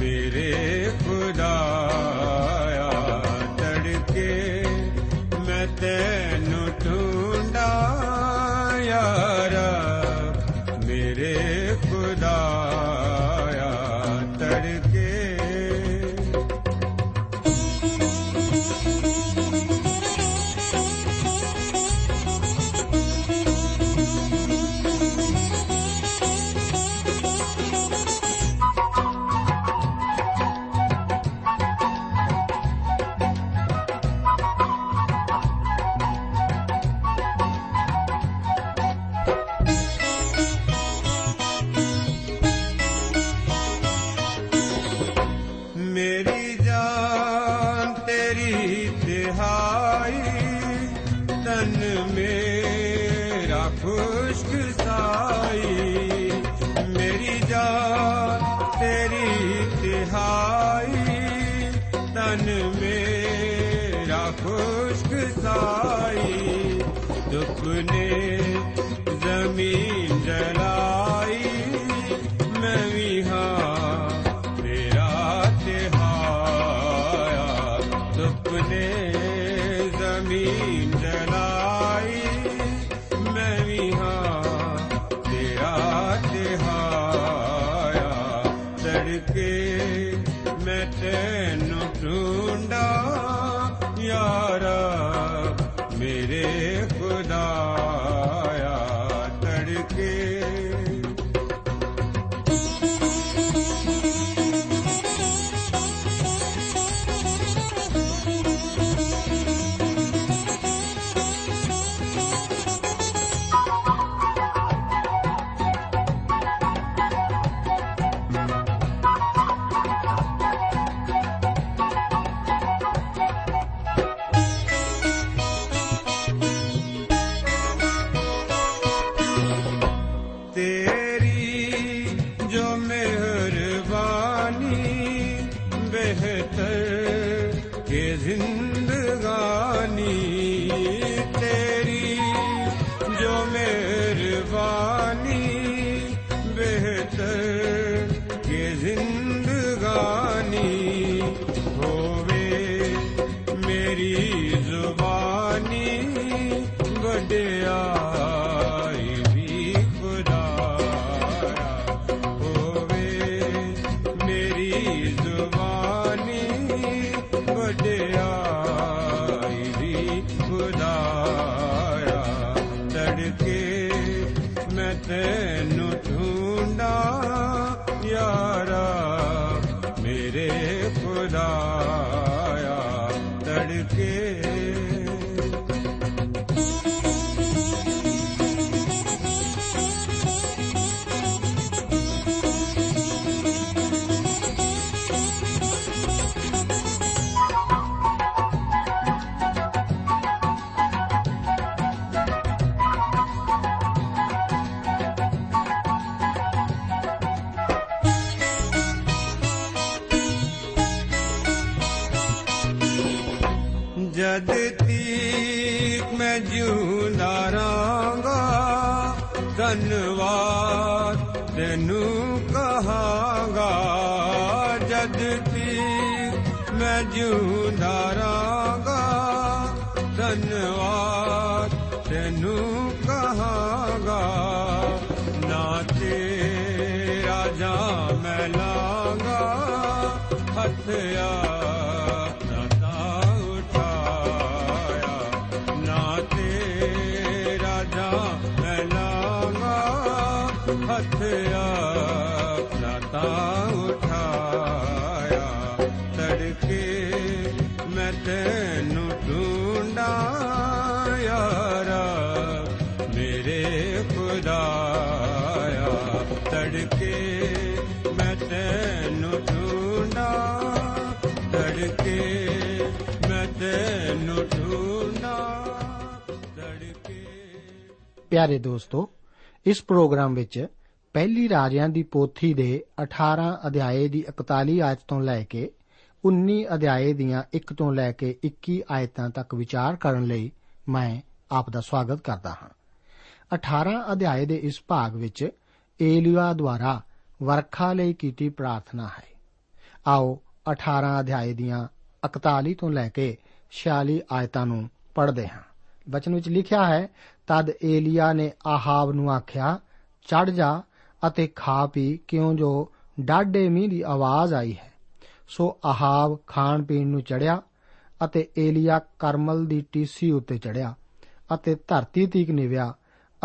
ਮੇਰੇ ਤਨ ਮੇਰਾ Seno. ਮੈਂ ਜਿਉਂਦਾ ਰਾਂਗਾ ਧੰਨਵਾਦ ਤੈਨੂੰ ਕਹਾਂਗਾ। ਨਾ ਤੇਰਾ ਜਾ ਮੈਂ ਲਾਂਗਾ, ਹੱਥਿਆ ਨਾ ਉਠਾਇਆ। ਨਾ ਤੇਰਾ ਜਾ ਮੈਂ ਲਾਂਗਾ, ਹੱਥਿਆ ਨਾ ਤੈਨੂੰ ਢੂੰਡਾਂ ਤੜਕੇ ਪਿਆਰੇ ਦੋਸਤੋ, ਇਸ ਪ੍ਰੋਗਰਾਮ ਵਿੱਚ ਪਹਿਲੀ ਰਾਜਿਆਂ ਦੀ ਪੋਥੀ ਦੇ 18 ਅਧਿਆਏ ਦੀ 41 ਆਇਤ ਤੋਂ ਲੈ ਕੇ 19 ਅਧਿਆਏ ਦੀਆਂ 1 ਤੋਂ ਲੈ ਕੇ 21 ਆਇਤਾਂ ਤੱਕ ਵਿਚਾਰ ਕਰਨ ਲਈ ਮੈਂ ਆਪ ਦਾ ਸਵਾਗਤ ਕਰਦਾ ਹਾਂ। 18 ਅਧਿਆਏ ਦੇ ਇਸ ਭਾਗ ਵਿੱਚ ਏਲੀਆ ਦੁਆਰਾ ਵਰਖਾ ਲਈ ਕੀਤੀ ਪ੍ਰਾਰਥਨਾ ਹੈ। ਆਓ 18 ਅਧਿਆਏ ਦੀਆਂ 41 ਤੋਂ ਲੈ ਕੇ 46 ਆਇਤਾਂ ਨੂੰ ਪੜ੍ਹਦੇ ਹਾਂ। ਬਚਨ ਵਿੱਚ ਲਿਖਿਆ ਹੈ, ਤਦ ਏਲੀਆ ਨੇ ਆਹਾਬ ਨੂੰ ਆਖਿਆ ਚੜ ਜਾ ਅਤੇ ਖਾ ਪੀ, ਕਿਉਂ ਜੋ ਡਾਢੇ ਮੀਂਹ ਦੀ ਆਵਾਜ਼ ਆਈ ਹੈ। ਸੋ ਆਹਾਬ ਖਾਣ ਪੀਣ ਨੂੰ ਚੜਿਆ ਅਤੇ ਏਲੀਆ ਕਰਮਲ ਦੀ ਟੀਸੀ ਉੱਤੇ ਚੜਿਆ ਅਤੇ ਧਰਤੀ ਤੀਕ ਨਿਵਿਆ,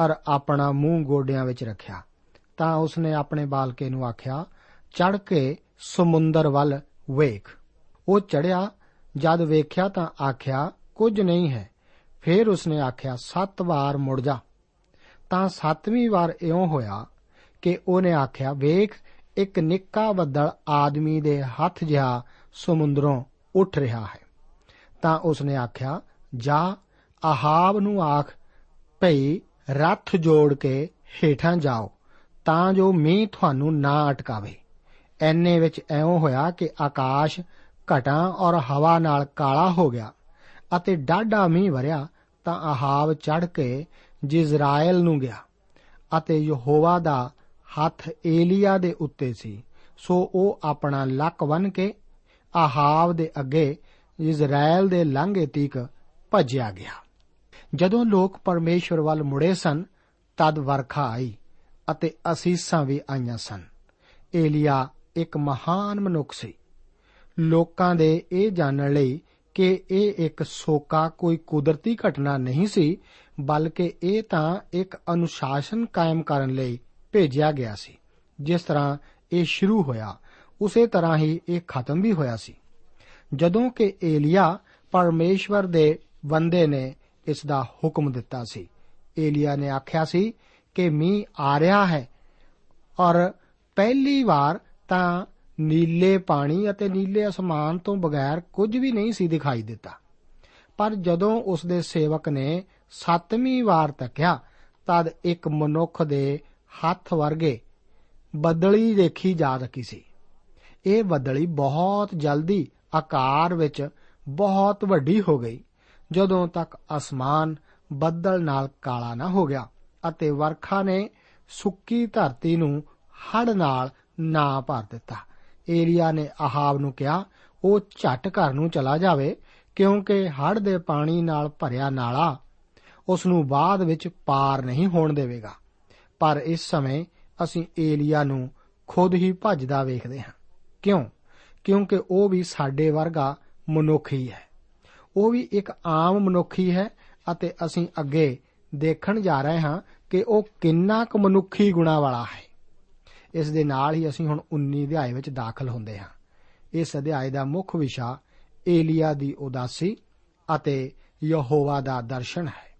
ਅਰ ਆਪਣਾ ਮੂੰਹ ਗੋਡਿਆਂ ਵਿੱਚ ਰੱਖਿਆ। ਤਾਂ ਉਸਨੇ ਆਪਣੇ ਬਾਲਕੇ ਨੂੰ ਆਖਿਆ ਚੜ ਕੇ ਸਮੁੰਦਰ ਵੱਲ ਵੇਖ। ਉਹ ਚੜਿਆ ਜਦ ਵੇਖਿਆ ਤਾਂ ਆਖਿਆ, ਕੁਝ ਨਹੀਂ ਹੈ। ਫਿਰ ਉਸਨੇ ਆਖਿਆ, ਸੱਤ ਵਾਰ ਮੁੜ ਜਾ। ਤਾਂ ਸੱਤਵੀਂ ਵਾਰ ਇਉਂ ਹੋਇਆ ਕਿ ਉਹਨੇ ਆਖਿਆ, ਵੇਖ, ਇੱਕ ਨਿੱਕਾ ਬੱਦਲ ਆਦਮੀ ਦੇ ਹੱਥ ਜਿਹਾ ਸਮੁੰਦਰੋਂ ਉੱਠ ਰਿਹਾ ਹੈ। ਤਾਂ ਉਸਨੇ ਆਖਿਆ, ਜਾ, ਆਹਾਬ ਨੂੰ ਆਖ, ਭਈ, ਰੱਥ ਜੋੜ ਕੇ ਹੇਠਾਂ ਜਾਓ, ਤਾਂ ਜੋ ਮੀਂਹ ਤੁਹਾਨੂੰ ਨਾ ਅਟਕਾਵੇ। ਐਨੇ ਵਿੱਚ ਐਉਂ ਹੋਇਆ ਕਿ ਆਕਾਸ਼ ਘਟਾਂ ਔਰ ਹਵਾ ਨਾਲ ਕਾਲਾ ਹੋ ਗਿਆ ਅਤੇ ਡਾਢਾ ਮੀਂਹ ਵਰਿਆ ਤਾਂ ਆਹਾਬ ਚੜ ਕੇ ਜਿਜ਼ਰਾਇਲ ਨੂੰ ਗਿਆ ਅਤੇ ਯਹੋਵਾ ਦਾ ਹੱਥ ਏਲੀਆ ਦੇ ਉੱਤੇ ਸੀ। ਸੋ ਉਹ ਆਪਣਾ ਲੱਕ ਵਨ ਕੇ ਆਹਾਬ ਦੇ ਅੱਗੇ ਇਜ਼ਰਾਇਲ ਦੇ ਲਾਂਘੇ ਤੀਕ ਭੱਜਿਆ ਗਿਆ। ਜਦੋਂ ਲੋਕ ਪਰਮੇਸ਼ਵਰ ਵੱਲ ਮੁੜੇ ਸਨ, ਤਦ ਵਰਖਾ ਆਈ ਅਤੇ ਅਸੀਸਾਂ ਵੀ ਆਈਆਂ ਸਨ। ਏਲੀਆ ਇੱਕ ਮਹਾਨ ਮਨੁੱਖ ਸੀ। ਲੋਕਾਂ ਦੇ ਇਹ ਜਾਣਨ ਲਈ ਕਿ ਇਹ ਇੱਕ ਸੋਕਾ ਕੋਈ ਕੁਦਰਤੀ ਘਟਨਾ ਨਹੀਂ ਸੀ, ਬਲਕਿ ਇਹ ਤਾਂ ਇੱਕ ਅਨੁਸ਼ਾਸਨ ਕਾਇਮ ਕਰਨ ਲਈ ਭੇਜਿਆ ਗਿਆ ਸੀ। ਜਿਸ ਤਰ੍ਹਾਂ ਇਹ ਸ਼ੁਰੂ ਹੋਇਆ, ਉਸੇ ਤਰ੍ਹਾਂ ਹੀ ਇਹ ਖਤਮ ਵੀ ਹੋਇਆ ਸੀ। ਜਦੋਂ ਕਿ ਏਲੀਆ ਪਰਮੇਸ਼ਵਰ ਦੇ ਬੰਦੇ ਨੇ ਇਸ ਦਾ ਹੁਕਮ ਦਿੱਤਾ ਸੀ। ਏਲੀਆ ਨੇ ਆਖਿਆ ਸੀ ਕਿ ਮੀਂਹ ਆ ਰਿਹਾ ਹੈ ਔਰ ਪਹਿਲੀ ਵਾਰ ਤਾਂ ਨੀਲੇ ਪਾਣੀ ਅਤੇ ਨੀਲੇ ਅਸਮਾਨ ਤੋਂ ਬਗੈਰ ਕੁਝ ਵੀ ਨਹੀਂ ਸੀ ਦਿਖਾਈ ਦਿੱਤਾ। ਪਰ ਜਦੋਂ ਉਸ ਦੇ ਸੇਵਕ ਨੇ ਸੱਤਵੀਂ ਵਾਰ ਤੱਕਿਆ, ਤਦ ਇੱਕ ਮਨੁੱਖ ਦੇ ਹੱਥ ਵਰਗੇ ਬੱਦਲੀ ਦੇਖੀ ਜਾ ਸਕੀ ਸੀ। ਇਹ ਬੱਦਲੀ ਬਹੁਤ ਜਲਦੀ ਆਕਾਰ ਵਿੱਚ ਬਹੁਤ ਵੱਡੀ ਹੋ ਗਈ। ਜਦੋਂ ਤੱਕ ਅਸਮਾਨ ਬੱਦਲ ਨਾਲ ਕਾਲਾ ਨਾ ਹੋ ਗਿਆ ਅਤੇ ਵਰਖਾ ਨੇ ਸੁੱਕੀ ਧਰਤੀ ਨੂੰ ਹੜ ਨਾਲ ਨਾ ਭਰ ਦਿੱਤਾ। ਏਲੀਆ ਨੇ ਆਹਾਬ ਨੂੰ ਕਿਹਾ, ਉਹ ਝਟ ਘਰ ਨੂੰ ਚਲਾ ਜਾਵੇ, ਕਿਉਂਕਿ ਹੜ ਦੇ ਪਾਣੀ ਨਾਲ ਭਰਿਆ ਨਾਲਾ ਉਸ ਨੂੰ ਬਾਅਦ ਵਿੱਚ ਪਾਰ ਨਹੀਂ ਹੋਣ ਦੇਵੇਗਾ। ਪਰ ਇਸ ਸਮੇਂ ਅਸੀਂ ਏਲੀਆ ਨੂੰ ਖੁਦ ਹੀ ਭੱਜਦਾ ਵੇਖਦੇ ਹਾਂ। ਕਿਉਂ? ਕਿਉਂਕਿ ਉਹ ਵੀ ਸਾਡੇ ਵਰਗਾ ਮਨੁੱਖ ਹੀ। ਹੈ ਉਹ ਵੀ ਇੱਕ ਆਮ ਮਨੁੱਖ ਹੀ ਹੈ ਅਤੇ ਅਸੀਂ ਅੱਗੇ ਦੇਖਣ ਜਾ ਰਹੇ ਹਾਂ ਕਿ ਉਹ ਕਿੰਨਾ ਕੁ ਮਨੁੱਖੀ ਗੁਣਾ ਵਾਲਾ ਹੈ। ਇਸ ਦੇ ਨਾਲ ਹੀ ਅਸੀਂ ਹੁਣ 19 ਅਧਿਆਏ ਵਿੱਚ ਦਾਖਲ ਹੁੰਦੇ ਹਾਂ। ਇਸ ਅਧਿਆਏ ਦਾ ਮੁੱਖ ਵਿਸ਼ਾ ਏਲੀਆ ਦੀ ਉਦਾਸੀ ਅਤੇ ਯਹੋਵਾ ਦਾ ਦਰਸ਼ਨ ਹੈ।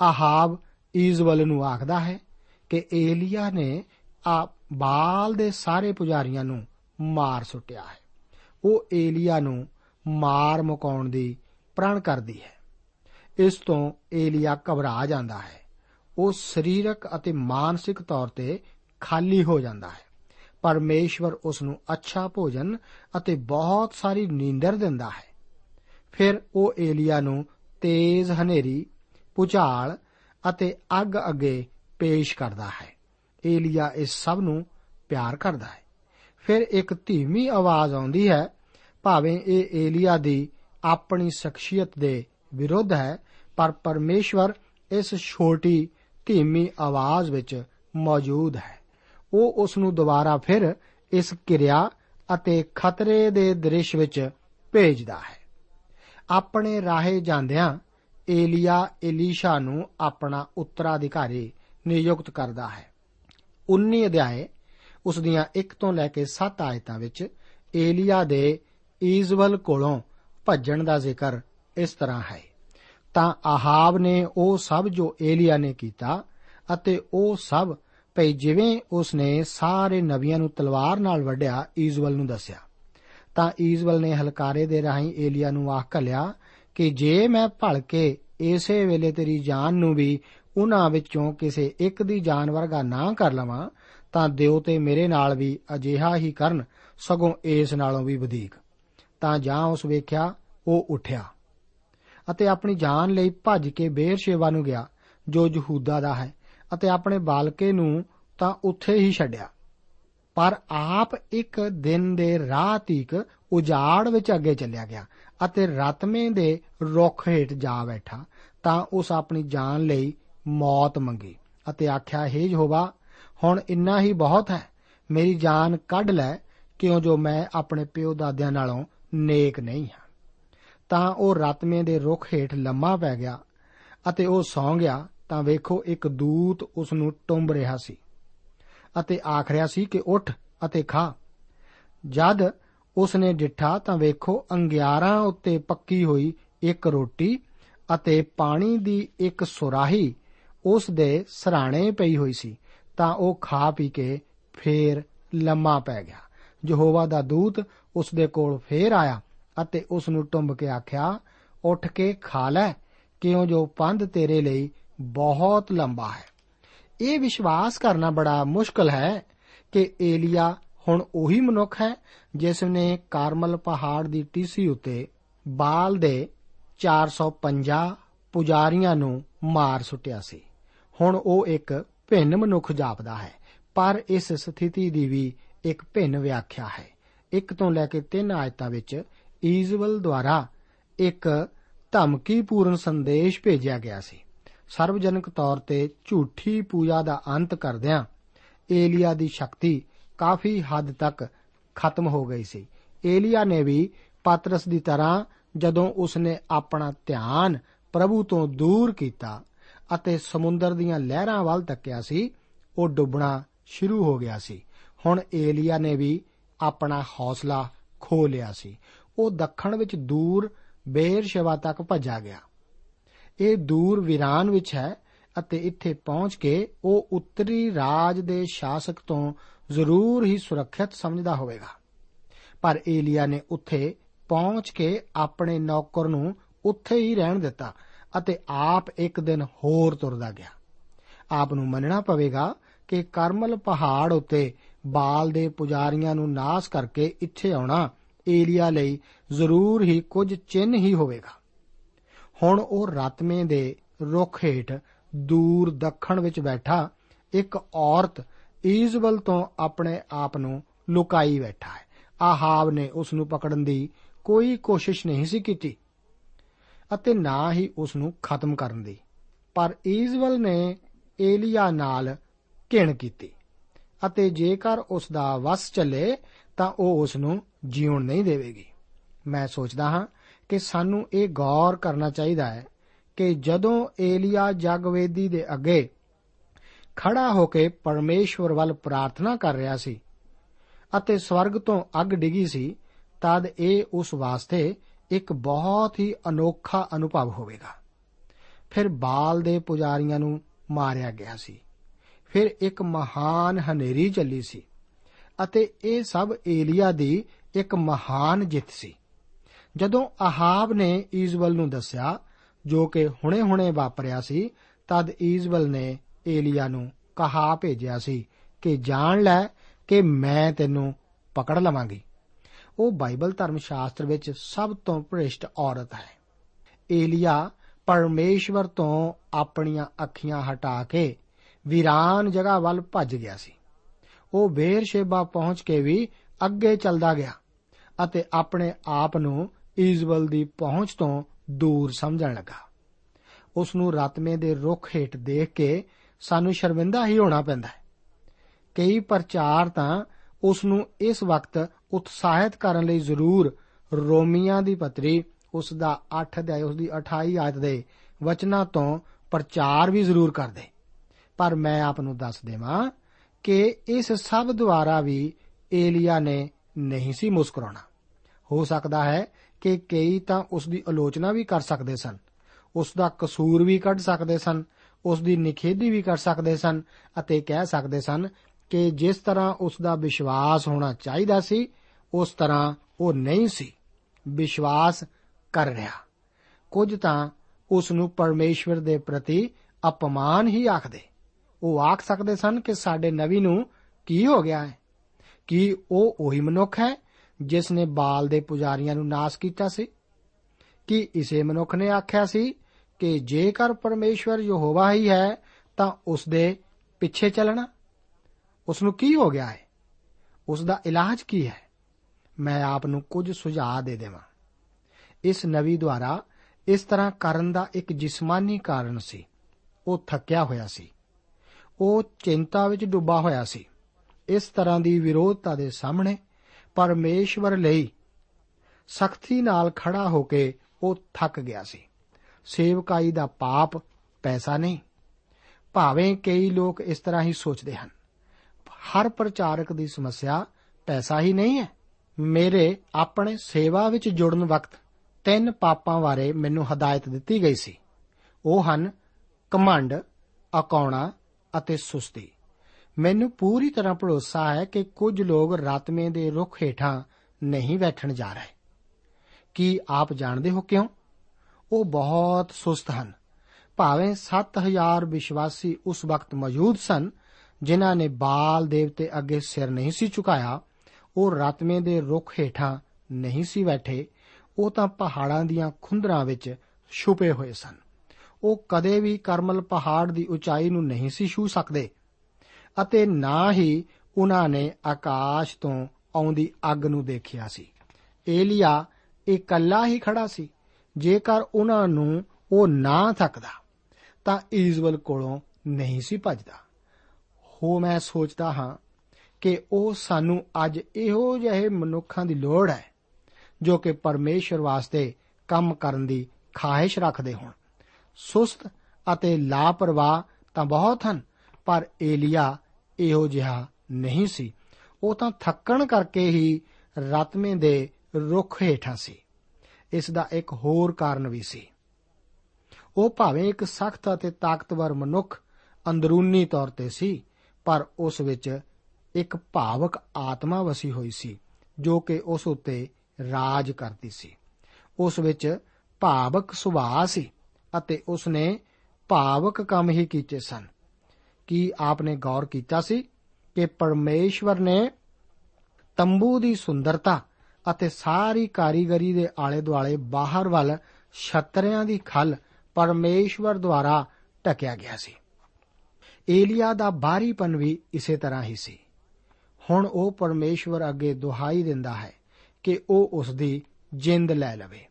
ਆਹਾਬ ਈਜ਼ਵਲ ਨੂੰ ਆਖਦਾ ਹੈ ਕਿ ਏਲੀਆ ਨੇ ਆ ਬਾਲ ਦੇ ਸਾਰੇ ਪੁਜਾਰੀਆਂ ਨੂੰ ਮਾਰ ਸੁੱਟਿਆ ਹੈ। ਉਹ ਏਲੀਆ ਨੂੰ ਮਾਰ ਮੁਕਾਉਣ ਦੀ ਪ੍ਰਣ ਕਰਦੀ ਹੈ। ਇਸ ਤੋਂ ਏਲੀਆ ਘਬਰਾ ਜਾਂਦਾ ਹੈ। ਉਹ ਸਰੀਰਕ ਅਤੇ ਮਾਨਸਿਕ ਤੌਰ ਤੇ ਖਾਲੀ ਹੋ ਜਾਂਦਾ ਹੈ। ਪਰਮੇਸ਼ਵਰ ਉਸ ਨੂੰ ਅੱਛਾ ਭੋਜਨ ਅਤੇ ਬਹੁਤ ਸਾਰੀ ਨੀਂਦਰ ਦਿੰਦਾ ਹੈ। ਫਿਰ ਉਹ ਏਲੀਆ ਨੂੰ ਤੇਜ਼ ਹਨੇਰੀ ਪੁਚਾਲ ਅਤੇ ਅੱਗ ਅੱਗੇ ਪੇਸ਼ ਕਰਦਾ ਹੈ। ਏਲੀਆ ਇਸ ਸਭ ਨੂੰ ਪਿਆਰ ਕਰਦਾ ਹੈ। ਫਿਰ ਇੱਕ ਧੀਮੀ ਆਵਾਜ਼ ਆਉਂਦੀ ਹੈ, ਭਾਵੇਂ ਇਹ ਏਲੀਆ ਦੀ ਆਪਣੀ ਸ਼ਖਸੀਅਤ ਦੇ ਵਿਰੁੱਧ ਹੈ, ਪਰ ਪਰਮੇਸ਼ਵਰ ਇਸ ਛੋਟੀ ਧੀਮੀ ਆਵਾਜ਼ ਵਿੱਚ ਮੌਜੂਦ ਹੈ। ਉਹ ਉਸ ਨੂੰ ਦੁਬਾਰਾ ਫਿਰ ਇਸ ਕਿਰਿਆ ਅਤੇ ਖਤਰੇ ਦੇ ਦ੍ਰਿਸ਼ ਵਿੱਚ ਭੇਜਦਾ ਹੈ। ਆਪਣੇ ਰਾਹੇ ਜਾਂਦਿਆਂ ਏਲੀਆ ਏਲੀਸ਼ਾ ਨੂੰ ਆਪਣਾ ਉੱਤਰਾਧਿਕਾਰੀ ਨਿਯੁਕਤ ਕਰਦਾ ਹੈ। 19 ਅਧਿਆਏ, ਉਸ ਦੀਆਂ 1 ਤੋਂ ਲੈ ਕੇ 7 ਆਇਤਾਂ ਵਿੱਚ ਏਲੀਆ ਦੇ ਈਜ਼ਵਲ ਕੋਲੋਂ ਭੱਜਣ ਦਾ ਜ਼ਿਕਰ ਇਸ ਤਰ੍ਹਾਂ ਹੈ। ਤਾਂ ਆਹਾਬ ਨੇ ਉਹ ਸਭ ਜੋ ਏਲੀਆ ਨੇ ਕੀਤਾ ਅਤੇ ਉਹ ਸਭ ਭਈ ਜਿਵੇਂ ਉਸ ਨੇ ਸਾਰੇ ਨਬੀਆਂ ਨੂੰ ਤਲਵਾਰ ਨਾਲ ਵੱਢਿਆ, ਈਜ਼ਵਲ ਨੂੰ ਦੱਸਿਆ। ਤਾਂ ਈਜ਼ਵਲ ਨੇ ਹਲਕਾਰੇ ਦੇ ਰਾਹੀਂ ਏਲੀਆ ਨੂੰ ਆਖ ਘਲਿਆ ਕਿ ਜੇ ਮੈਂ ਭਲਕੇ ਇਸੇ ਵੇਲੇ ਤੇਰੀ ਜਾਨ ਨੂੰ ਵੀ ਉਹਨਾਂ ਵਿੱਚੋਂ ਕਿਸੇ ਇੱਕ ਦੀ ਜਾਨ ਵਰਗਾ ਨਾ ਕਰ ਲਵਾਂ, ਤਾਂ ਦਿਓ ਤੇ ਮੇਰੇ ਨਾਲ ਵੀ ਅਜਿਹਾ ਹੀ ਕਰਨ, ਸਗੋਂ ਇਸ ਨਾਲੋਂ ਵੀ ਵਧੇਕ। ਤਾਂ ਜਾਂ ਉਸ ਵੇਖਿਆ, ਉਹ ਉੱਠਿਆ ਅਤੇ ਆਪਣੀ ਜਾਨ ਲਈ ਭੱਜ ਕੇ ਬੇਰਸ਼ੇਵਾ ਨੂੰ ਗਿਆ, ਜੋ ਯਹੂਦਾ ਦਾ ਹੈ। ਅਤੇ ਆਪਣੇ ਬਾਲਕੇ ਨੂੰ ਤਾਂ ਉੱਥੇ ਹੀ ਛੱਡਿਆ। ਪਰ ਆਪ ਇੱਕ ਦਿਨ ਦੇ ਰਾਹ ਤੀਕ ਉਜਾੜ ਵਿੱਚ ਅੱਗੇ ਚੱਲਿਆ ਗਿਆ ਅਤੇ ਰਤਮੇ ਦੇ ਰੁੱਖ ਹੇਠ ਜਾ ਬੈਠਾ ਤਾਂ ਉਸ ਆਪਣੀ ਜਾਨ ਲਈ ਮੌਤ ਮੰਗੀ ਅਤੇ ਆਖਿਆ, ਹੈ ਯਹੋਵਾ, ਹੁਣ ਇੰਨਾ ਹੀ ਬਹੁਤ ਹੈ। ਮੇਰੀ ਜਾਨ ਕੱਢ ਲੈ, ਕਿਉਂ ਜੋ ਮੈਂ ਆਪਣੇ ਪਿਓ ਦਾਦਿਆਂ ਨਾਲੋਂ ਨੇਕ ਨਹੀਂ ਹਾਂ। ਤਾਂ ਉਹ ਰਤਮੇ ਦੇ ਰੁੱਖ ਹੇਠ ਲੰਮਾ ਪੈ ਗਿਆ ਅਤੇ ਉਹ ਸੌਂ ਗਿਆ ਤਾਂ ਵੇਖੋ ਇੱਕ ਦੂਤ ਉਸ ਨੂੰ ਟੁੰਬ ਰਿਹਾ ਸੀ ਅਤੇ ਆਖ ਰਿਹਾ ਸੀ ਕਿ ਉੱਠ ਅਤੇ ਖਾ। ਜਦ ਉਸ ਨੇ ਡਿੱਠਾ ਤਾਂ ਵੇਖੋ ਅੰਗਿਆਰਾਂ ਉੱਤੇ ਪੱਕੀ ਹੋਈ ਇੱਕ ਰੋਟੀ ਅਤੇ ਪਾਣੀ ਦੀ ਇੱਕ ਸੁਰਾਹੀ ਉਸ ਦੇ ਸਰਾਣੇ ਪਈ ਹੋਈ ਸੀ, ਤਾਂ ਉਹ ਖਾ ਪੀ ਕੇ ਫੇਰ ਲੰਮਾ ਪੈ ਗਿਆ। ਯਹੋਵਾ ਦਾ ਦੂਤ ਉਸ ਦੇ ਕੋਲ ਫੇਰ ਆਇਆ ਅਤੇ ਉਸ ਨੂੰ ਟੁੰਬ ਕੇ ਆਖਿਆ, ਉੱਠ ਕੇ ਖਾ ਲੈ, ਕਿਉਂ ਜੋ ਪੰਧ ਤੇਰੇ ਲਈ ਬਹੁਤ ਲੰਬਾ ਹੈ। ਇਹ ਵਿਸ਼ਵਾਸ ਕਰਨਾ ਬੜਾ ਮੁਸ਼ਕਲ ਹੈ ਕਿ ਏਲੀਆ ਹੁਣ ਉਹੀ ਮਨੁੱਖ ਹੈ ਜਿਸ ਨੇ ਕਾਰਮਲ ਪਹਾੜ ਦੀ ਟੀਸੀ ਉੱਤੇ ਬਾਲ ਦੇ 450 ਪੁਜਾਰੀਆਂ ਨੂੰ ਮਾਰ ਸੁੱਟਿਆ ਸੀ। ਹੁਣ ਉਹ ਇੱਕ ਭਿੰਨ ਮਨੁੱਖ ਜਾਪਦਾ ਹੈ, ਪਰ ਇਸ ਸਥਿਤੀ ਦੀ ਵੀ ਇੱਕ ਭਿੰਨ ਵਿਆਖਿਆ ਹੈ। ਇੱਕ ਤੋਂ ਲੈ ਕੇ ਤਿੰਨ ਆਇਤਾਂ ਵਿੱਚ ਈਜ਼ਵਲ ਦੁਆਰਾ ਇੱਕ ਧਮਕੀਪੂਰਨ ਸੰਦੇਸ਼ ਭੇਜਿਆ ਗਿਆ ਸੀ। ਸਰਵਜਨਕ ਤੌਰ ਤੇ ਝੂਠੀ ਪੂਜਾ ਦਾ ਅੰਤ ਕਰਦਿਆਂ ਏਲੀਆ ਦੀ ਸ਼ਕਤੀ ਕਾਫੀ ਹੱਦ ਤੱਕ ਖਤਮ ਹੋ ਗਈ ਸੀ। ਏਲੀਆ ਨੇ ਵੀ ਪਾਤਰਸ ਦੀ ਤਰ੍ਹਾਂ ਜਦੋਂ ਉਸਨੇ ਆਪਣਾ ਧਿਆਨ ਪ੍ਰਭੂ ਤੋਂ ਦੂਰ ਕੀਤਾ ਅਤੇ ਸਮੁੰਦਰ ਦੀਆਂ ਲਹਿਰਾਂ ਵੱਲ ਤੱਕਿਆ ਸੀ, ਉਹ ਡੁੱਬਣਾ ਸ਼ੁਰੂ ਹੋ ਗਿਆ ਸੀ। ਹੁਣ ਏਲੀਆ ਨੇ ਵੀ ਆਪਣਾ ਹੌਸਲਾ ਖੋ ਲਿਆ ਸੀ। ਉਹ ਦੱਖਣ ਵਿੱਚ ਦੂਰ ਬੇਰਸ਼ਵਾ ਤੱਕ ਭੱਜਾ ਗਿਆ। ਇਹ ਦੂਰ ਵਿਰਾਨ ਵਿੱਚ ਹੈ ਅਤੇ ਇੱਥੇ ਪਹੁੰਚ ਕੇ ਉਹ ਉੱਤਰੀ ਰਾਜ ਦੇ ਸ਼ਾਸਕ ਤੋਂ ਜ਼ਰੂਰ ਹੀ ਸੁਰੱਖਿਅਤ ਸਮਝਦਾ ਹੋਵੇਗਾ। ਪਰ ਏਲੀਆ ਨੇ ਉੱਥੇ ਪਹੁੰਚ ਕੇ ਆਪਣੇ ਨੌਕਰ ਨੂੰ ਉੱਥੇ ਹੀ ਰਹਿਣ ਦਿੱਤਾ ਅਤੇ ਆਪ ਇੱਕ ਦਿਨ ਹੋਰ ਤੁਰਦਾ ਗਿਆ। ਆਪ ਨੂੰ ਮੰਨਣਾ ਪਵੇਗਾ ਕਿ ਕਰਮਲ ਪਹਾੜ ਉੱਤੇ ਬਾਲ ਦੇ ਪੁਜਾਰੀਆਂ ਨੂੰ ਨਾਸ ਕਰਕੇ ਇੱਥੇ ਆਉਣਾ ਏਲੀਆ ਲਈ ਜ਼ਰੂਰ ਹੀ ਕੁਝ ਚਿੰਨ ਹੀ ਹੋਵੇਗਾ। ਹੁਣ ਉਹ ਰਤਮੇ ਦੇ ਰੁੱਖ ਹੇਠ ਦੂਰ ਦੱਖਣ ਵਿੱਚ ਬੈਠਾ ਇੱਕ ਔਰਤ ਈਜ਼ਬਲ ਤੋਂ ਆਪਣੇ ਆਪ ਨੂੰ ਲੁਕਾਈ ਬੈਠਾ ਹੈ। ਆਹਾਬ ਨੇ ਉਸ ਨੂੰ ਪਕੜਨ ਦੀ ਕੋਈ ਕੋਸ਼ਿਸ਼ ਨਹੀਂ ਸੀ ਕੀਤੀ ਅਤੇ ਨਾ ਹੀ ਉਸ ਨੂੰ ਖਤਮ ਕਰਨ ਦੀ। ਪਰ ਈਜ਼ਬਲ ਨੇ ਏਲੀਆ ਨਾਲ ਘਿਣ ਕੀਤੀ ਅਤੇ ਜੇਕਰ ਉਸ ਦਾ ਵਸ ਚੱਲੇ ਤਾਂ ਉਹ ਉਸ ਨੂੰ ਜੀਉਣ ਨਹੀਂ ਦੇਵੇਗੀ। ਮੈਂ ਸੋਚਦਾ ਹਾਂ ਕਿ ਸਾਨੂੰ ਇਹ ਗੌਰ ਕਰਨਾ ਚਾਹੀਦਾ ਹੈ ਕਿ ਜਦੋਂ ਏਲੀਆ ਜਗਵੇਦੀ ਦੇ ਅੱਗੇ ਖੜਾ ਹੋ ਕੇ ਪਰਮੇਸ਼ਵਰ ਵੱਲ ਪ੍ਰਾਰਥਨਾ ਕਰ ਰਿਹਾ ਸੀ ਅਤੇ ਸਵਰਗ ਤੋਂ ਅੱਗ ਡਿੱਗੀ ਸੀ, ਤਦ ਇਹ ਉਸ ਵਾਸਤੇ ਇੱਕ ਬਹੁਤ ਹੀ ਅਨੋਖਾ ਅਨੁਭਵ ਹੋਵੇਗਾ। ਫਿਰ ਬਾਲ ਦੇ ਪੁਜਾਰੀਆਂ ਨੂੰ ਮਾਰਿਆ ਗਿਆ ਸੀ। ਫਿਰ ਇੱਕ ਮਹਾਨ ਹਨੇਰੀ ਚੱਲੀ ਸੀ ਅਤੇ ਇਹ ਸਭ ਏਲੀਆ ਦੀ ਇੱਕ ਮਹਾਨ ਜਿੱਤ ਸੀ। ਜਦੋਂ ਆਹਾਬ ਨੇ ਈਜ਼ਬਲ ਨੂੰ ਦੱਸਿਆ, ਜੋ ਕਿ ਹੁਣੇ-ਹੁਣੇ ਵਾਪਰਿਆ ਸੀ, ਤਦ ਈਜ਼ਬਲ ਨੇ ਏਲੀਆ ਨੂੰ ਕਹਾ ਭੇਜਿਆ ਸੀ ਕਿ ਜਾਣ ਲੈ ਕਿ ਮੈਂ ਤੈਨੂੰ ਪਕੜ ਲਵਾਂਗੀ। ਉਹ ਬਾਈਬਲ ਧਰਮ ਸ਼ਾਸਤਰ ਵਿੱਚ ਸਭ ਤੋਂ ਭ੍ਰਿਸ਼ਟ ਔਰਤ ਹੈ। ਏਲੀਆ ਪਰਮੇਸ਼ਵਰ ਤੋਂ ਆਪਣੀਆਂ ਅੱਖੀਆਂ ਹਟਾ ਕੇ ਵੀਰਾਨ ਜਗ੍ਹਾ ਵੱਲ ਭੱਜ ਗਿਆ ਸੀ। ਉਹ ਬੇਰਸ਼ੇਬਾ ਪਹੁੰਚ ਕੇ ਵੀ ਅੱਗੇ ਚੱਲਦਾ ਗਿਆ ਅਤੇ ਆਪਣੇ ਆਪ ਨੂੰ ਇਜ਼ਬਲ ਦੀ ਪਹੁੰਚ ਤੋਂ ਦੂਰ ਸਮਝਣ ਲੱਗਾ। ਉਸ ਨੂੰ ਰਾਤਮੇ ਦੇ ਰੁੱਖ ਹੇਠ ਦੇਖ ਕੇ ਸਾਨੂੰ ਸ਼ਰਮਿੰਦਾ ਹੀ ਹੋਣਾ ਪੈਂਦਾ ਹੈ। ਕਈ ਪ੍ਰਚਾਰ ਤਾਂ ਉਸ ਨੂੰ ਇਸ ਵਕਤ ਉਤਸ਼ਾਹਿਤ ਕਰਨ ਲਈ ਜ਼ਰੂਰ ਰੋਮੀਆਂ ਦੀ ਪਤਰੀ ਉਸ ਦਾ 8 ਅਧਿਆਇ ਉਸ ਦੀ 28 ਆਇਤ ਦੇ ਵਚਨਾਂ ਤੋਂ ਪ੍ਰਚਾਰ ਵੀ ਜ਼ਰੂਰ ਕਰਦੇ। ਪਰ ਮੈਂ ਆਪ ਨੂੰ ਦੱਸ ਦੇਵਾਂ ਕਿ ਇਸ ਸਭ ਦੁਆਰਾ ਵੀ ਏਲੀਆ ਨੇ ਨਹੀਂ ਸੀ ਮੁਸਕਰਾਉਣਾ। ਹੋ ਸਕਦਾ ਹੈ ਕਿ ਕਈ ਤਾਂ ਉਸ ਦੀ ਆਲੋਚਨਾ ਵੀ ਕਰ ਸਕਦੇ ਸਨ। ਉਸ ਦਾ ਕਸੂਰ ਵੀ ਕੱਢ ਸਕਦੇ ਸਨ, ਉਸ ਦੀ ਨਿਖੇਧੀ ਵੀ ਕਰ ਸਕਦੇ ਸਨ ਅਤੇ ਕਹਿ ਸਕਦੇ ਸਨ ਕਿ ਜਿਸ ਤਰ੍ਹਾਂ ਉਸ ਦਾ ਵਿਸ਼ਵਾਸ ਹੋਣਾ ਚਾਹੀਦਾ ਸੀ, ਉਸ ਤਰ੍ਹਾਂ ਉਹ ਨਹੀਂ ਸੀ। ਵਿਸ਼ਵਾਸ ਕਰ ਰਿਹਾ। ਕੁਝ ਤਾਂ ਉਸ ਨੂੰ ਪਰਮੇਸ਼ਵਰ ਦੇ ਪ੍ਰਤੀ ਅਪਮਾਨ ਹੀ ਆਖਦੇ। ਉਹ ਆਖ ਸਕਦੇ ਸਨ ਕਿ ਸਾਡੇ ਨਵੀ ਨੂੰ ਕੀ ਹੋ ਗਿਆ ਹੈ? ਕੀ ਉਹ ਉਹੀ ਮਨੁੱਖ ਹੈ ਜਿਸ ਨੇ ਬਾਲ ਦੇ ਪੁਜਾਰੀਆਂ ਨੂੰ ਨਾਸ ਕੀਤਾ ਸੀ, ਕੀ ਇਸੇ ਮਨੁੱਖ ਨੇ ਆਖਿਆ ਸੀ ਕਿ ਜੇਕਰ ਪਰਮੇਸ਼ਵਰ ਯਹੋਵਾ ਹੀ ਹੈ, ਤਾਂ ਉਸ ਦੇ ਪਿੱਛੇ ਚੱਲਣਾ? ਉਸ ਨੂੰ ਕੀ ਹੋ ਗਿਆ ਹੈ? ਉਸ ਦਾ ਇਲਾਜ ਕੀ ਹੈ? ਮੈਂ ਆਪ ਨੂੰ ਕੁਝ ਸੁਝਾਅ ਦੇ ਦੇਵਾਂ। ਇਸ ਨਵੀ ਦੁਆਰਾ ਇਸ ਤਰ੍ਹਾਂ ਕਰਨ ਦਾ ਇੱਕ ਜਿਸਮਾਨੀ ਕਾਰਨ ਸੀ। ਉਹ ਥੱਕਿਆ ਹੋਇਆ ਸੀ। ਉਹ ਚਿੰਤਾ ਵਿੱਚ ਡੁੱਬਾ ਹੋਇਆ ਸੀ। ਇਸ ਤਰ੍ਹਾਂ ਦੀ ਵਿਰੋਧਤਾ ਦੇ ਸਾਹਮਣੇ ਪਰਮੇਸ਼ਵਰ ਲਈ ਸਖਤੀ ਨਾਲ ਖੜਾ ਹੋ ਕੇ ਉਹ ਥੱਕ ਗਿਆ ਸੀ। ਸੇਵਕਾਈ ਦਾ ਪਾਪ ਪੈਸਾ ਨਹੀਂ। ਭਾਵੇਂ ਕਈ ਲੋਕ ਇਸ ਤਰ੍ਹਾਂ ਹੀ ਸੋਚਦੇ ਹਨ, ਹਰ ਪ੍ਰਚਾਰਕ ਦੀ ਸਮੱਸਿਆ ਪੈਸਾ ਹੀ ਨਹੀਂ ਹੈ। ਮੇਰੇ ਆਪਣੇ ਸੇਵਾ ਵਿੱਚ ਜੁੜਨ ਵਕਤ ਤਿੰਨ ਪਾਪਾਂ ਬਾਰੇ ਮੈਨੂੰ ਹਦਾਇਤ ਦਿੱਤੀ ਗਈ ਸੀ। ਉਹ ਹਨ ਕਮੰਡ ਅਕਾਉਣਾ ਅਤੇ ਸੁਸਤੀ। ਮੈਨੂੰ ਪੂਰੀ ਤਰ੍ਹਾਂ ਭਰੋਸਾ ਹੈ ਕਿ ਕੁਝ ਲੋਕ ਰਾਤਮੇ ਦੇ ਰੁੱਖ ਹੇਠਾਂ ਨਹੀਂ ਬੈਠਣ ਜਾ ਰਹੇ। ਕੀ ਆਪ ਜਾਣਦੇ ਹੋ ਕਿਉਂ? ਉਹ ਬਹੁਤ ਸੁਸਤ ਹਨ। ਭਾਵੇਂ 7000 ਵਿਸ਼ਵਾਸੀ ਉਸ ਵਕਤ ਮੌਜੂਦ ਸਨ, ਜਿਨ੍ਹਾਂ ਨੇ ਬਾਲ ਦੇਵਤੇ ਅੱਗੇ ਸਿਰ ਨਹੀਂ ਸੀ ਝੁਕਾਇਆ, ਉਹ ਰਾਤਮੇ ਦੇ ਰੁੱਖ ਹੇਠਾਂ ਨਹੀਂ ਸੀ ਬੈਠੇ, ਉਹ ਤਾਂ ਪਹਾੜਾਂ ਦੀਆਂ ਖੁੰਦਰਾਂ ਵਿੱਚ ਛੁਪੇ ਹੋਏ ਸਨ। ਉਹ ਕਦੇ ਵੀ ਕਰਮਲ ਪਹਾੜ ਦੀ ਉਚਾਈ ਨੂੰ ਨਹੀਂ ਸੀ ਛੂ ਸਕਦੇ। ਅਤੇ ਨਾ ਹੀ ਉਹਨਾਂ ਨੇ ਆਕਾਸ਼ ਤੋਂ ਆਉਂਦੀ ਅੱਗ ਨੂੰ ਦੇਖਿਆ ਸੀ। ਏਲੀਆ ਇਕੱਲਾ ਹੀ ਖੜਾ ਸੀ। ਜੇਕਰ ਉਹਨਾਂ ਨੂੰ ਉਹ ਨਾ ਥੱਕਦਾ, ਤਾਂ ਈਜ਼ਵਲ ਕੋਲੋਂ ਨਹੀਂ ਸੀ ਭੱਜਦਾ। ਹੋ ਮੈਂ ਸੋਚਦਾ ਹਾਂ ਕਿ ਉਹ ਸਾਨੂੰ ਅੱਜ ਇਹੋ ਜਿਹੇ ਮਨੁੱਖਾਂ ਦੀ ਲੋੜ ਹੈ, ਜੋ ਕਿ ਪਰਮੇਸ਼ਰ ਵਾਸਤੇ ਕੰਮ ਕਰਨ ਦੀ ਖਾਹਿਸ਼ ਰੱਖਦੇ ਹੋਣ। ਸੁਸਤ ਅਤੇ ਲਾਪਰਵਾਹ ਤਾਂ ਬਹੁਤ ਹਨ, ਪਰ ਏਲੀਆ ਇਹੋ ਜਿਹਾ ਨਹੀਂ ਸੀ। ਉਹ ਤਾਂ ਥੱਕਣ ਕਰਕੇ ਹੀ ਰਤਮੇ ਦੇ ਰੁੱਖ ਹੇਠਾਂ ਸੀ। ਇਸ ਦਾ ਇੱਕ ਹੋਰ ਕਾਰਨ ਵੀ ਸੀ। ਉਹ ਭਾਵੇਂ ਇੱਕ ਸਖਤ ਅਤੇ ਤਾਕਤਵਰ ਮਨੁੱਖ ਅੰਦਰੂਨੀ ਤੌਰ ਤੇ ਸੀ, ਪਰ ਉਸ ਵਿੱਚ ਇੱਕ ਭਾਵਕ ਆਤਮਾ ਵਸੀ ਹੋਈ ਸੀ, ਜੋ ਕਿ ਉਸ ਉੱਤੇ ਰਾਜ ਕਰਦੀ ਸੀ। ਉਸ ਵਿੱਚ ਭਾਵਕ ਸੁਭਾਅ ਸੀ ਅਤੇ ਉਸ ਨੇ ਭਾਵਕ ਕੰਮ ਹੀ ਕੀਤੇ ਸਨ। ਕੀ ਆਪਨੇ ਗੌਰ ਕੀਤਾ ਸੀ ਕਿ ਪਰਮੇਸ਼ਵਰ ਨੇ ਤੰਬੂ ਦੀ ਸੁੰਦਰਤਾ ਅਤੇ ਸਾਰੀ ਕਾਰੀਗਰੀ ਦੇ ਆਲੇ ਦੁਆਲੇ ਬਾਹਰ ਵੱਲ ਛਤਰਿਆਂ ਦੀ ਖਲ ਪਰਮੇਸ਼ਵਰ ਦੁਆਰਾ ਟਕਿਆ ਗਿਆ ਸੀ। ਏਲੀਆ ਦਾ ਬਾਹਰੀਪਨ ਵੀ ਇਸੇ ਤਰ੍ਹਾਂ ਹੀ ਸੀ। ਹੁਣ ਉਹ ਪਰਮੇਸ਼ਵਰ ਅੱਗੇ ਦੁਹਾਈ ਦਿੰਦਾ ਹੈ ਕਿ ਉਹ ਉਸ ਦੀ ਜਿੰਦ ਲੈ ਲਵੇ।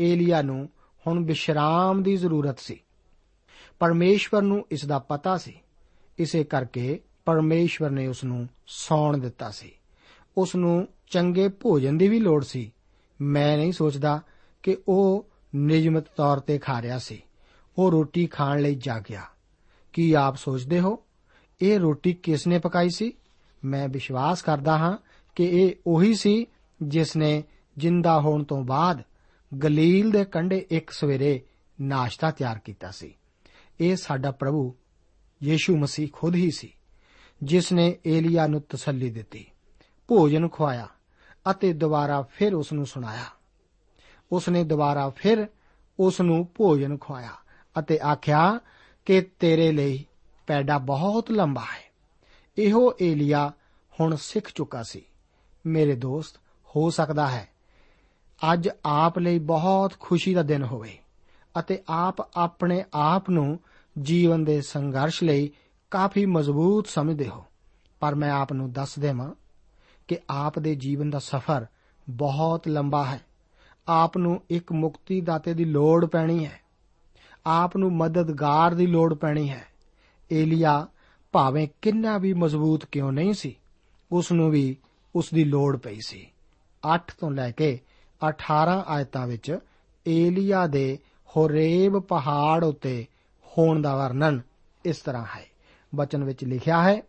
ਏਲੀਆ ਨੂੰ ਹੁਣ ਵਿਸ਼ਰਾਮ ਦੀ ਜ਼ਰੂਰਤ ਸੀ। ਪਰਮੇਸ਼ਵਰ ਨੂੰ ਇਸ ਦਾ ਪਤਾ ਸੀ ਇਸੇ ਕਰਕੇ ਪਰਮੇਸ਼ਵਰ ਨੇ ਉਸ ਨੂੰ ਸੌਣ ਦਿੱਤਾ ਸੀ। ਉਸ ਨੂੰ ਚੰਗੇ ਭੋਜਨ ਦੀ ਵੀ ਲੋੜ ਸੀ। ਮੈਂ ਨਹੀਂ ਸੋਚਦਾ ਕਿ ਉਹ ਨਿਯਮਿਤ ਤੌਰ ਤੇ ਖਾ ਰਿਹਾ ਸੀ। ਉਹ ਰੋਟੀ ਖਾਣ ਲਈ ਜਾ ਗਿਆ ਕੀ ਆਪ ਸੋਚਦੇ ਹੋ? ਇਹ ਰੋਟੀ ਕਿਸ ਨੇ ਪਕਾਈ ਸੀ? ਮੈਂ ਵਿਸ਼ਵਾਸ ਕਰਦਾ ਹਾਂ ਕਿ ਇਹ ਉਹੀ ਸੀ ਜਿਸ ਨੇ ਜਿੰਦਾ ਹੋਣ ਤੋਂ ਬਾਅਦ ਗਲੀਲ ਦੇ ਕੰਢੇ ਇੱਕ ਸਵੇਰੇ ਨਾਸ਼ਤਾ ਤਿਆਰ ਕੀਤਾ ਸੀ। ਇਹ ਸਾਡਾ ਪ੍ਰਭੂ ਯੀਸ਼ੂ ਮਸੀਹ ਖੁਦ ਹੀ ਸੀ, ਜਿਸ ਨੇ ਏਲੀਆ ਨੂੰ ਤਸੱਲੀ ਦਿੱਤੀ, ਭੋਜਨ ਖਵਾਇਆ ਅਤੇ ਦੁਬਾਰਾ ਫਿਰ ਉਸ ਨੂੰ ਸੁਣਾਇਆ। ਉਸ ਨੇ ਦੁਬਾਰਾ ਫਿਰ ਉਸ ਨੂੰ ਭੋਜਨ ਖਵਾਇਆ ਅਤੇ ਆਖਿਆ ਕਿ ਤੇਰੇ ਲਈ ਪੈਡਾ ਬਹੁਤ ਲੰਬਾ ਹੈ। ਇਹੋ ਏਲੀਆ ਹੁਣ ਸਿੱਖ ਚੁੱਕਾ ਸੀ। ਮੇਰੇ ਦੋਸਤ, ਹੋ ਸਕਦਾ ਹੈ, ਅੱਜ ਆਪ ਲਈ ਬਹੁਤ ਖੁਸ਼ੀ ਦਾ ਦਿਨ ਹੋਵੇ ਅਤੇ ਆਪ ਆਪਣੇ ਆਪ ਨੂੰ ਜੀਵਨ ਦੇ ਸੰਘਰਸ਼ ਲਈ ਕਾਫੀ ਮਜ਼ਬੂਤ ਸਮਝਦੇ ਹੋ। ਪਰ ਮੈਂ ਆਪ ਨੂੰ ਦੱਸ ਦੇਵਾਂ ਕਿ ਆਪ ਦੇ ਜੀਵਨ ਦਾ ਸਫ਼ਰ ਬਹੁਤ ਲੰਬਾ ਹੈ। ਆਪ ਨੂੰ ਇੱਕ ਮੁਕਤੀ ਦਾਤੇ ਦੀ ਲੋੜ ਪੈਣੀ ਹੈ। ਆਪ ਨੂੰ ਮਦਦਗਾਰ ਦੀ ਲੋੜ ਪੈਣੀ ਹੈ। ਏਲੀਆ, ਭਾਵੇਂ ਕਿੰਨਾ ਵੀ ਮਜ਼ਬੂਤ ਕਿਉਂ ਨਹੀਂ ਸੀ, ਉਸ ਨੂੰ ਵੀ ਉਸ ਦੀ ਲੋੜ ਪਈ ਸੀ। 8 ਤੋਂ ਲੈ ਕੇ 18 ਆਇਤਾਂ ਵਿੱਚ ਏਲੀਆ ਦੇ ਹੋਰੇਬ ਪਹਾੜ ਉਤੇ ਹੋਣ ਦਾ ਵਰਣਨ ਇਸ ਤਰ੍ਹਾਂ ਹੈ। ਬਚਨ ਵਿੱਚ ਲਿਖਿਆ ਹੈ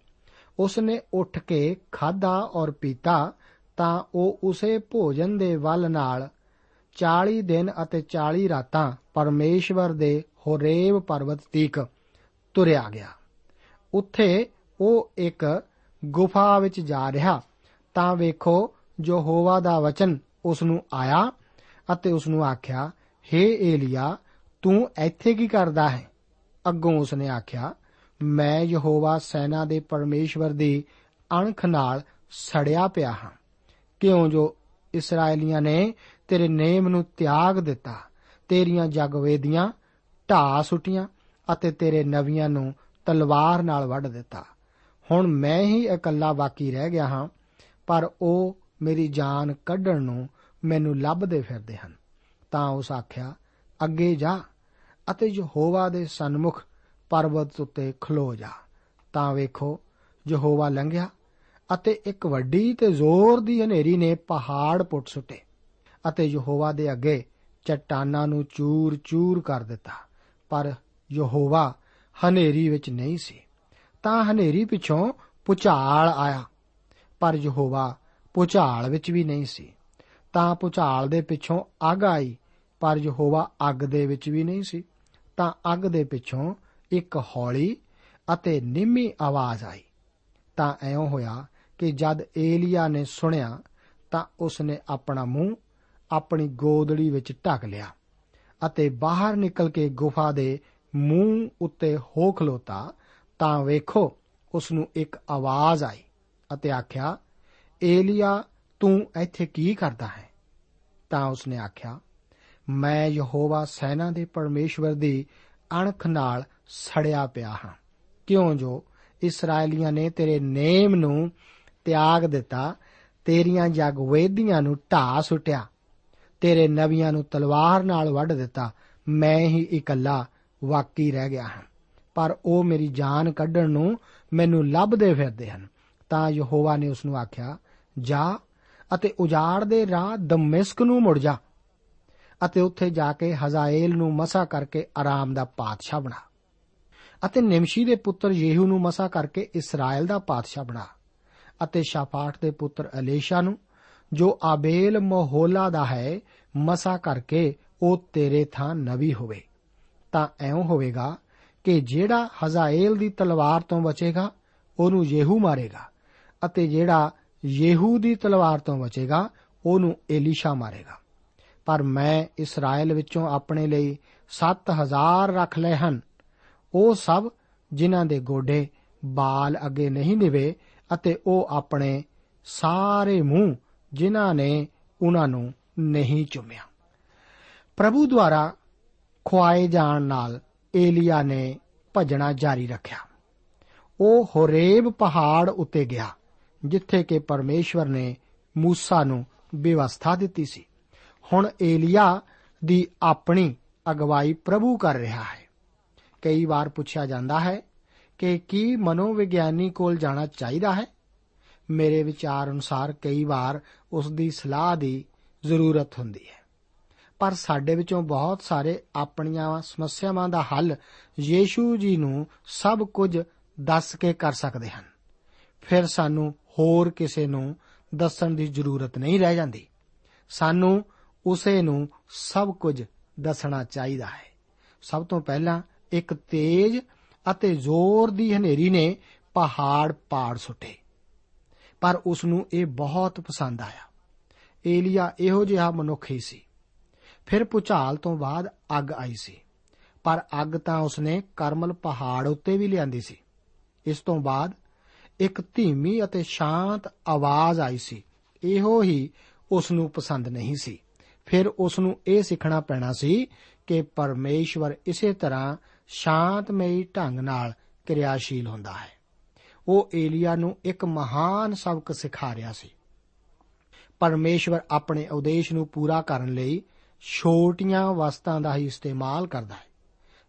ਉਸ ਨੇ ਉੱਠ ਕੇ ਖਾਦਾ ਔਰ ਪੀਤਾ ਤਾਂ ਉਹ ਉਸੇ ਭੋਜਨ ਦੇ ਵੱਲ ਨਾਲ 40 ਦਿਨ ਅਤੇ 40 ਰਾਤਾਂ ਪਰਮੇਸ਼ਵਰ ਦੇ ਹੋਰੇਬ ਪਰਬਤ ਤੀਕ ਤੁਰਿਆ ਗਿਆ। ਉੱਥੇ ਉਹ ਇੱਕ ਗੁਫਾ ਵਿੱਚ ਜਾ ਰਿਹਾ, ਤਾਂ ਵੇਖੋ ਜੋ ਹੋਵਾ ਦਾ ਵਚਨ ਉਸ ਨੂੰ ਆਇਆ ਅਤੇ ਉਸ ਨੂੰ ਆਖਿਆ हे ਏਲੀਆ, ਤੂੰ ਇੱਥੇ ਕੀ ਕਰਦਾ ਹੈ? ਅੱਗੋਂ ਉਸਨੇ ਆਖਿਆ, ਮੈਂ ਯਹੋਵਾ ਸੈਨਾ ਦੇ ਪਰਮੇਸ਼ਵਰ ਦੀ ਅਣਖ ਨਾਲ ਸੜਿਆ ਪਿਆ ਹਾਂ। ਕਿਉਂ ਜੋ ਇਸرائیਲੀਆਂ ਨੇ ਤੇਰੇ ਨੇਮ ਨੂੰ ਤਿਆਗ ਦਿੱਤਾ, ਤੇਰੀਆਂ ਜਗਵੇਦੀਆਂ ਢਾ ਸੁਟੀਆਂ ਅਤੇ ਤੇਰੇ ਨਵੀਆਂ ਨੂੰ ਤਲਵਾਰ ਨਾਲ ਵੱਢ ਦਿੱਤਾ। ਹੁਣ ਮੈਂ ਹੀ ਇਕੱਲਾ ਬਾਕੀ ਰਹਿ ਗਿਆ ਹਾਂ, ਪਰ ਉਹ ਮੇਰੀ ਜਾਨ ਕੱਢਣ ਨੂੰ ਮੈਨੂੰ ਲੱਭਦੇ ਫਿਰਦੇ ਹਨ। ਤਾਂ ਉਸ ਆਖਿਆ, ਅੱਗੇ ਜਾ। ਅਤੇ ਯਹੋਵਾ ਦੇ ਸਨਮੁਖ ਪਰਬਤ ਉੱਤੇ ਖਲੋ ਜਾ। ਤਾਂ ਵੇਖੋ, ਯਹੋਵਾ ਲੰਘਿਆ ਅਤੇ ਇੱਕ ਵੱਡੀ ਤੇ ਜ਼ੋਰ ਦੀ ਹਨੇਰੀ ਨੇ ਪਹਾੜ ਪੁੱਟ ਸੁੱਟੇ ਅਤੇ ਯਹੋਵਾ ਦੇ ਅੱਗੇ ਚਟਾਨਾਂ ਨੂੰ ਚੂਰ-ਚੂਰ ਕਰ ਦਿੱਤਾ। ਪਰ ਯਹੋਵਾ ਹਨੇਰੀ ਵਿੱਚ ਨਹੀਂ ਸੀ। ਤਾਂ ਹਨੇਰੀ ਪਿੱਛੋਂ ਪੁਚਾਲ ਆਇਆ, ਪਰ ਯਹੋਵਾ ਪੁਚਾਲ ਵਿੱਚ ਵੀ ਨਹੀਂ ਸੀ। ਤਾਂ ਪੁਚਾਲ ਦੇ ਪਿੱਛੋਂ ਅੱਗ ਆਈ, ਪਰ ਯਹੋਵਾ ਅੱਗ ਦੇ ਵਿੱਚ ਵੀ ਨਹੀਂ ਸੀ। ਤਾਂ ਅੱਗ ਦੇ ਪਿੱਛੋਂ ਇੱਕ ਹੌਲੀ ਅਤੇ ਨਿੰਮੀ ਆਵਾਜ਼ ਆਈ। ਤਾਂ ਐਉਂ ਹੋਇਆ ਕਿ ਜਦ ਏਲੀਆ ਨੇ ਸੁਣਿਆ, ਤਾਂ ਉਸ ਨੇ ਆਪਣਾ ਮੂੰਹ ਆਪਣੀ ਗੋਦੜੀ ਵਿੱਚ ਢੱਕ ਲਿਆ ਅਤੇ ਬਾਹਰ ਨਿਕਲ ਕੇ ਗੁਫਾ ਦੇ ਮੂੰਹ ਉੱਤੇ ਹੋ ਖਲੋਤਾ, ਤਾਂ ਵੇਖੋ ਉਸ ਨੂੰ ਇੱਕ ਆਵਾਜ਼ ਆਈ ਅਤੇ ਆਖਿਆ, ਏਲੀਆ, ਤੂੰ ਇੱਥੇ ਕੀ ਕਰਦਾ ਹੈ? ਤਾਂ ਉਸ ਨੇ ਆਖਿਆ ਮੈਂ ਯਹੋਵਾ ਸੈਨਾ ਦੇ ਪਰਮੇਸ਼ਵਰ ਦੀ ਅਣਖ ਨਾਲ ਸੜਿਆ ਪਿਆ ਹਾਂ। ਕਿਉਂ ਜੋ ਇਸرائیਲੀਆਂ ਨੇ ਤੇਰੇ ਨੇਮ ਨੂੰ ਤਿਆਗ ਦਿੱਤਾ, ਤੇਰੀਆਂ ਜਗਵੇਦੀਆਂ ਨੂੰ ਢਾ ਸੁਟਿਆ, ਤੇਰੇ ਨਵੀਆਂ ਨੂੰ ਤਲਵਾਰ ਨਾਲ ਵੱਢ ਦਿੱਤਾ, ਮੈਂ ਹੀ ਇਕੱਲਾ ਵਾਕੀ ਰਹਿ ਗਿਆ ਹਾਂ। ਪਰ ਉਹ ਮੇਰੀ ਜਾਨ ਕੱਢਣ ਨੂੰ ਮੈਨੂੰ ਲੱਭਦੇ ਫਿਰਦੇ ਹਨ। ਤਾਂ ਯਹੋਵਾ ਨੇ ਉਸ ਨੂੰ ਆਖਿਆ, ਜਾ ਅਤੇ ਉਜਾੜ ਦੇ ਰਾਹ ਦਮਿਸਕ ਨੂੰ ਮੁੜ ਜਾ। ਅਤੇ ਉੱਥੇ ਜਾ ਕੇ ਹਜ਼ਾਏਲ ਨੂੰ ਮਸਾ ਕਰਕੇ ਆਰਾਮ ਦਾ ਪਾਤਸ਼ਾਹ ਬਣਾ ਅਤੇ ਨਿਮਸ਼ੀ ਦੇ ਪੁੱਤਰ ਯੇਹੂ ਨੂੰ ਮਸਾ ਕਰਕੇ ਇਸਰਾਇਲ ਦਾ ਪਾਤਸ਼ਾਹ ਬਣਾ ਅਤੇ ਸ਼ਾਫਾਟ ਦੇ ਪੁੱਤਰ ਅਲੇਸ਼ਾ ਨੂੰ, ਜੋ ਆਬੇਲ ਮੋਹੋਲਾ ਦਾ ਹੈ, ਮਸਾ ਕਰਕੇ ਉਹ ਤੇਰੇ ਥਾਂ ਨਵੀ ਹੋਵੇ। ਤਾਂ ਐਉਂ ਹੋਵੇਗਾ ਕਿ ਜਿਹੜਾ ਹਜ਼ਾਏਲ ਦੀ ਤਲਵਾਰ ਤੋਂ ਬਚੇਗਾ, ਉਹਨੂੰ ਯੇਹੂ ਮਾਰੇਗਾ ਅਤੇ ਜਿਹੜਾ ਯੇਹੂ ਦੀ ਤਲਵਾਰ ਤੋਂ ਬਚੇਗਾ, ਉਹਨੂੰ ਏਲੀਸ਼ਾ ਮਾਰੇਗਾ। ਪਰ ਮੈਂ ਇਸਰਾਇਲ ਵਿੱਚੋਂ ਆਪਣੇ ਲਈ 7000 ਰੱਖ ਲਏ ਹਨ। ਉਹ ਸਭ ਜਿਨ੍ਹਾਂ ਦੇ ਗੋਡੇ ਬਾਲ ਅੱਗੇ ਨਹੀਂ ਨਿਵੇ ਅਤੇ ਉਹ ਆਪਣੇ ਸਾਰੇ ਮੂੰਹ ਜਿਨ੍ਹਾਂ ਨੇ ਉਹਨਾਂ ਨੂੰ ਨਹੀਂ ਚੁੰਮਿਆ। ਪ੍ਰਭੂ ਦੁਆਰਾ ਖੁਆਏ ਜਾਣ ਨਾਲ ਏਲੀਆ ਨੇ ਭਜਣਾ ਜਾਰੀ ਰੱਖਿਆ। ਉਹ ਹੋਰੇਬ ਪਹਾੜ ਉੱਤੇ ਗਿਆ, ਜਿੱਥੇ ਕਿ ਪਰਮੇਸ਼ਵਰ ਨੇ ਮੂਸਾ ਨੂੰ ਵਿਵਸਥਾ ਦਿੱਤੀ ਸੀ। ਹੁਣ ਏਲੀਆ ਦੀ ਆਪਣੀ ਅਗਵਾਈ ਪ੍ਰਭੂ ਕਰ ਰਿਹਾ ਹੈ। ਕਈ ਵਾਰ ਪੁੱਛਿਆ ਜਾਂਦਾ ਹੈ ਕਿ ਕੀ ਮਨੋਵਿਗਿਆਨੀ ਕੋਲ ਜਾਣਾ ਚਾਹੀਦਾ ਹੈ? ਮੇਰੇ ਵਿਚਾਰ ਅਨੁਸਾਰ ਕਈ ਵਾਰ ਉਸ ਦੀ ਸਲਾਹ ਦੀ ਜ਼ਰੂਰਤ ਹੁੰਦੀ ਹੈ। ਪਰ ਸਾਡੇ ਵਿੱਚੋਂ ਬਹੁਤ ਸਾਰੇ ਆਪਣੀਆਂ ਸਮੱਸਿਆਵਾਂ ਦਾ ਹੱਲ ਯੀਸ਼ੂ ਜੀ ਨੂੰ ਸਭ ਕੁਝ ਦੱਸ ਕੇ ਕਰ ਸਕਦੇ ਹਨ। ਫਿਰ ਸਾਨੂੰ ਹੋਰ ਕਿਸੇ ਨੂੰ ਦੱਸਣ ਦੀ ਜ਼ਰੂਰਤ ਨਹੀਂ ਰਹਿ ਜਾਂਦੀ। ਸਾਨੂੰ ਉਸੇ ਨੂੰ ਸਭ ਕੁਝ ਦੱਸਣਾ ਚਾਹੀਦਾ ਹੈ। ਸਭ ਤੋਂ ਪਹਿਲਾਂ ਇੱਕ ਤੇਜ਼ ਅਤੇ ਜ਼ੋਰ ਦੀ ਹਨੇਰੀ ਨੇ ਪਹਾੜ ਪਾੜ ਸੁੱਟੇ। ਪਰ ਉਸ ਨੂੰ ਇਹ ਬਹੁਤ ਪਸੰਦ ਆਇਆ। ਏਲੀਆ ਇਹੋ ਜਿਹਾ ਮਨੁੱਖ ਹੀ ਸੀ। ਫਿਰ ਪੁਚਾਲ ਤੋਂ ਬਾਅਦ ਅੱਗ ਆਈ ਸੀ। ਪਰ ਅੱਗ ਤਾਂ ਉਸਨੇ ਕਰਮਲ ਪਹਾੜ ਉੱਤੇ ਵੀ ਲਿਆਂਦੀ ਸੀ। ਇਸ ਤੋਂ ਬਾਅਦ ਇੱਕ ਧੀਮੀ ਅਤੇ ਸ਼ਾਂਤ ਆਵਾਜ਼ ਆਈ ਸੀ। ਇਹੋ ਹੀ ਉਸ ਨੂੰ ਪਸੰਦ ਨਹੀਂ ਸੀ। ਫਿਰ ਉਸ ਨੂੰ ਇਹ ਸਿੱਖਣਾ ਪੈਣਾ ਸੀ ਕਿ ਪਰਮੇਸ਼ਵਰ ਇਸੇ ਤਰ੍ਹਾਂ ਸ਼ਾਂਤਮਈ ਢੰਗ ਨਾਲ ਕਿਰਿਆਸ਼ੀਲ ਹੁੰਦਾ ਹੈ। ਉਹ ਏਲੀਆ ਨੂੰ ਇੱਕ ਮਹਾਨ ਸਬਕ ਸਿਖਾ ਰਿਹਾ ਸੀ। ਪਰਮੇਸ਼ਵਰ ਆਪਣੇ ਉਦੇਸ਼ ਨੂੰ ਪੂਰਾ ਕਰਨ ਲਈ ਛੋਟੀਆਂ ਵਸਤਾਂ ਦਾ ਹੀ ਇਸਤੇਮਾਲ ਕਰਦਾ ਹੈ।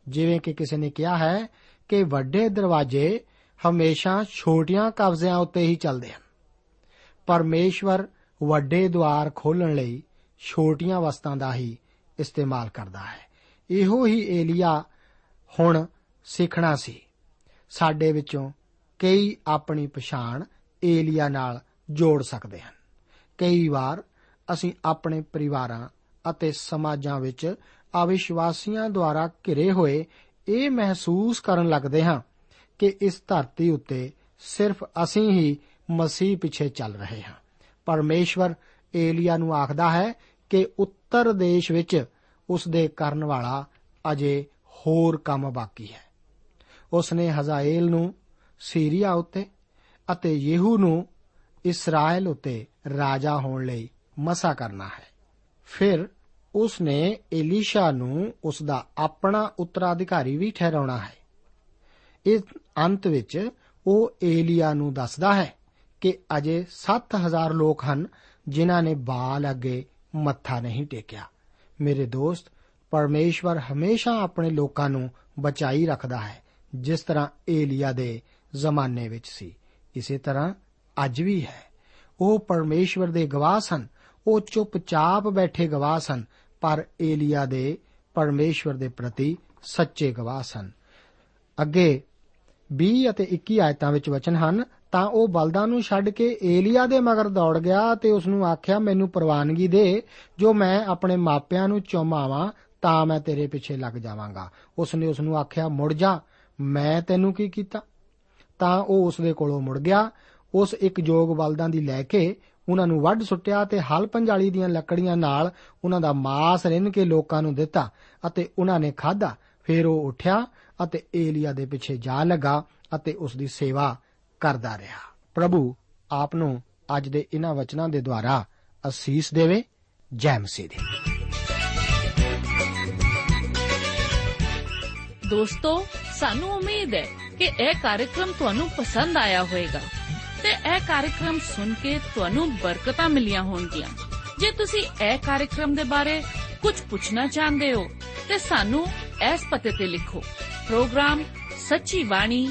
ਜਿਵੇਂ ਕਿ ਕਿਸੇ ਨੇ ਕਿਹਾ ਹੈ ਕਿ ਵੱਡੇ ਦਰਵਾਜ਼ੇ ਹਮੇਸ਼ਾ ਛੋਟੀਆਂ ਕਬਜ਼ਿਆਂ ਉੱਤੇ ਹੀ ਚੱਲਦੇ ਹਨ। ਪਰਮੇਸ਼ਵਰ ਵੱਡੇ ਦੁਆਰ ਖੋਲਣ ਲਈ ਛੋਟੀਆਂ ਵਸਤਾਂ ਦਾ ਹੀ ਇਸਤੇਮਾਲ ਕਰਦਾ ਹੈ। ਇਹੋ ਹੀ ਏਲੀਆ ਹੁਣ ਸਿੱਖਣਾ ਸੀ। ਸਾਡੇ ਵਿੱਚੋਂ ਕਈ ਆਪਣੀ ਪਛਾਣ ਏਲੀਆ ਨਾਲ ਜੋੜ ਸਕਦੇ ਹਨ। ਕਈ ਵਾਰ ਅਸੀਂ ਆਪਣੇ ਪਰਿਵਾਰਾਂ ਅਤੇ ਸਮਾਜਾਂ ਵਿੱਚ ਅਵਿਸ਼ਵਾਸੀਆਂ ਦੁਆਰਾ ਘਿਰੇ ਹੋਏ ਇਹ ਮਹਿਸੂਸ ਕਰਨ ਲੱਗਦੇ ਹਾਂ ਕਿ ਇਸ ਧਰਤੀ ਉੱਤੇ ਸਿਰਫ ਅਸੀਂ ਹੀ ਮਸੀਹ ਪਿੱਛੇ ਚੱਲ ਰਹੇ ਹਾਂ। ਪਰਮੇਸ਼ਵਰ ਏਲੀਆ ਨੂੰ ਆਖਦਾ ਹੈ ਕਿ ਉੱਤਰ ਦੇਸ਼ ਵਿੱਚ ਉਸ ਦੇ ਕਰਨ ਵਾਲਾ ਅਜੇ ਹੋਰ ਕੰਮ ਬਾਕੀ ਹੈ। ਉਸ ਨੇ ਹਜ਼ਾਏਲ ਨੂੰ ਸੀਰੀਆ ਉੱਤੇ ਅਤੇ ਯੇਹੂ ਨੂੰ ਇਸਰਾਇਲ ਉੱਤੇ ਰਾਜਾ ਹੋਣ ਲਈ ਮਸਾ ਕਰਨਾ ਹੈ। ਫਿਰ ਉਸ ਨੇ ਏਲੀਸ਼ਾ ਨੂੰ ਉਸ ਦਾ ਆਪਣਾ ਉੱਤਰਾਧਿਕਾਰੀ ਵੀ ਠਹਿਰਾਉਣਾ ਹੈ। ਇਸ ਅੰਤ ਵਿੱਚ ਉਹ ਏਲੀਆ ਨੂੰ ਦੱਸਦਾ ਹੈ ਕਿ ਅਜੇ 7000 ਲੋਕ ਹਨ ਜਿਨ੍ਹਾਂ ਨੇ ਬਾਲ ਅੱਗੇ ਮੱਥਾ ਨਹੀਂ ਟੇਕਿਆ। ਮੇਰੇ ਦੋਸਤ, ਪਰਮੇਸ਼ਵਰ ਹਮੇਸ਼ਾ ਆਪਣੇ ਲੋਕਾਂ ਨੂੰ ਬਚਾਈ ਰੱਖਦਾ ਹੈ, ਜਿਸ ਤਰ੍ਹਾਂ ਏਲੀਆ ਦੇ ਜ਼ਮਾਨੇ ਵਿੱਚ ਸੀ। ਇਸੇ ਤਰ੍ਹਾਂ ਅੱਜ ਵੀ ਹੈ। ਉਹ ਪਰਮੇਸ਼ਵਰ ਦੇ ਗਵਾਹ ਸਨ। ਉਹ ਚੁੱਪਚਾਪ ਬੈਠੇ ਗਵਾਹ ਸਨ, ਪਰ ਏਲੀਆ ਦੇ ਪਰਮੇਸ਼ਵਰ ਦੇ ਪ੍ਰਤੀ ਸੱਚੇ ਗਵਾਹ ਸਨ। ਅੱਗੇ 20 ਅਤੇ 21 ਆਇਤਾਂ ਵਿੱਚ ਵਚਨ ਹਨ ਤਾਂ ਉਹ ਬਲਦਾਂ ਨੂੰ ਛੱਡ ਕੇ ਏਲੀਆ ਦੇ ਮਗਰ ਦੌੜ ਗਿਆ ਤੇ ਉਸ ਨੂੰ ਆਖਿਆ, ਮੈਨੂੰ ਪ੍ਰਵਾਨਗੀ ਦੇ, ਜੋ ਮੈਂ ਆਪਣੇ ਮਾਪਿਆਂ ਨੂੰ ਚੁਮਾਵਾਂ, ਤਾਂ ਮੈਂ ਤੇਰੇ ਪਿੱਛੇ ਲੱਗ ਜਾਵਾਂਗਾ। ਉਸ ਨੇ ਉਸ ਨੂੰ ਆਖਿਆ, ਮੁੜ ਜਾ, ਮੈਂ ਤੈਨੂੰ ਕੀ ਕੀਤਾ? ਤਾਂ ਉਹ ਉਸ ਦੇ ਕੋਲੋਂ ਮੁੜ ਗਿਆ। ਉਸ ਇੱਕ ਜੋਗ ਬਲਦਾਂ ਦੀ ਲੈ ਕੇ ਉਹਨਾਂ ਨੂੰ ਵੱਢ ਸੁੱਟਿਆ ਤੇ ਹਲ ਪੰਜਾਲੀ ਦੀਆਂ ਲੱਕੜੀਆਂ ਨਾਲ ਉਹਨਾਂ ਦਾ ਮਾਸ ਰਿੰਨ ਕੇ ਲੋਕਾਂ ਨੂੰ ਦਿੱਤਾ ਅਤੇ ਉਹਨਾਂ ਨੇ ਖਾਧਾ। ਫਿਰ ਉਹ ਉੱਠਿਆ ਅਤੇ ਏਲੀਆ ਦੇ ਪਿੱਛੇ ਜਾ ਲੱਗਾ ਅਤੇ ਉਸ ਦੀ ਸੇਵਾ ਕਰਦਾ ਰਿਹਾ। ਪ੍ਰਭੂ ਆਪ ਨੂੰ ਅੱਜ ਦੇ ਇਹਨਾਂ ਵਚਨਾਂ ਦੇ ਦੁਆਰਾ ਅਸੀਸ ਦੇਵੇ ਜੈ ਮਸੀਹ ਦੀ ਦੋਸਤੋ, ਸਾਨੂੰ ਉਮੀਦ ਹੈ ਕਿ ਇਹ ਕਾਰਜਕ੍ਰਮ ਤੁਹਾਨੂੰ ਪਸੰਦ ਆਇਆ ਹੋਵੇਗਾ ਤੇ ਇਹ ਕਾਰਜਕ੍ਰਮ ਸੁਣ ਕੇ ਤੁਹਾਨੂੰ ਬਰਕਤਾਂ ਮਿਲੀਆਂ ਹੋਣਗੀਆਂ। ਜੇ ਤੁਸੀਂ ਇਹ ਕਾਰਜਕ੍ਰਮ ਦੇ ਬਾਰੇ ਕੁਝ ਪੁੱਛਣਾ ਚਾਹੁੰਦੇ ਹੋ, ਤੇ ਸਾਨੂੰ ਇਸ ਪਤੇ ਤੇ ਲਿਖੋ। ਪ੍ਰੋਗਰਾਮ ਸੱਚੀ ਬਾਣੀ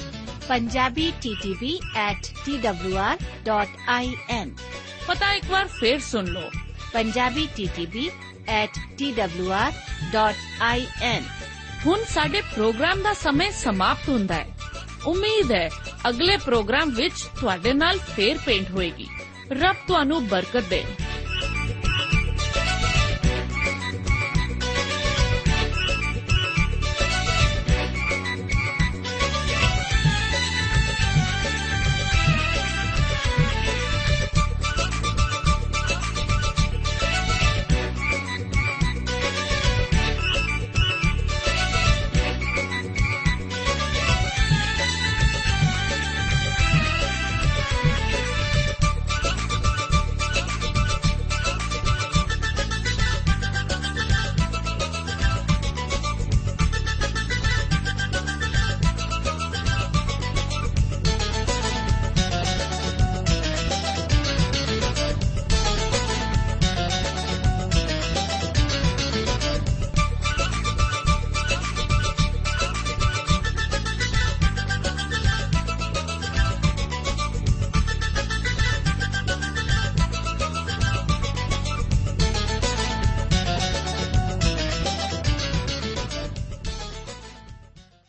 punjabitv@twr.in ਪਤਾ ਇੱਕ ਵਾਰ ਫੇਰ ਸੁਣ ਲਓ। punjabitv@twr.in ਹੁਣ ਸਾਡੇ ਪ੍ਰੋਗਰਾਮ ਦਾ ਸਮੇਂ ਸਮਾਪਤ ਹੁੰਦਾ ਹੈ। ਉਮੀਦ ਹੈ ਅਗਲੇ ਪ੍ਰੋਗਰਾਮ ਵਿੱਚ ਤੁਹਾਡੇ ਨਾਲ ਫੇਰ ਪੇਂਟ ਹੋਏਗੀ। ਰੱਬ ਤੁਹਾਨੂੰ ਬਰਕਤ ਦੇ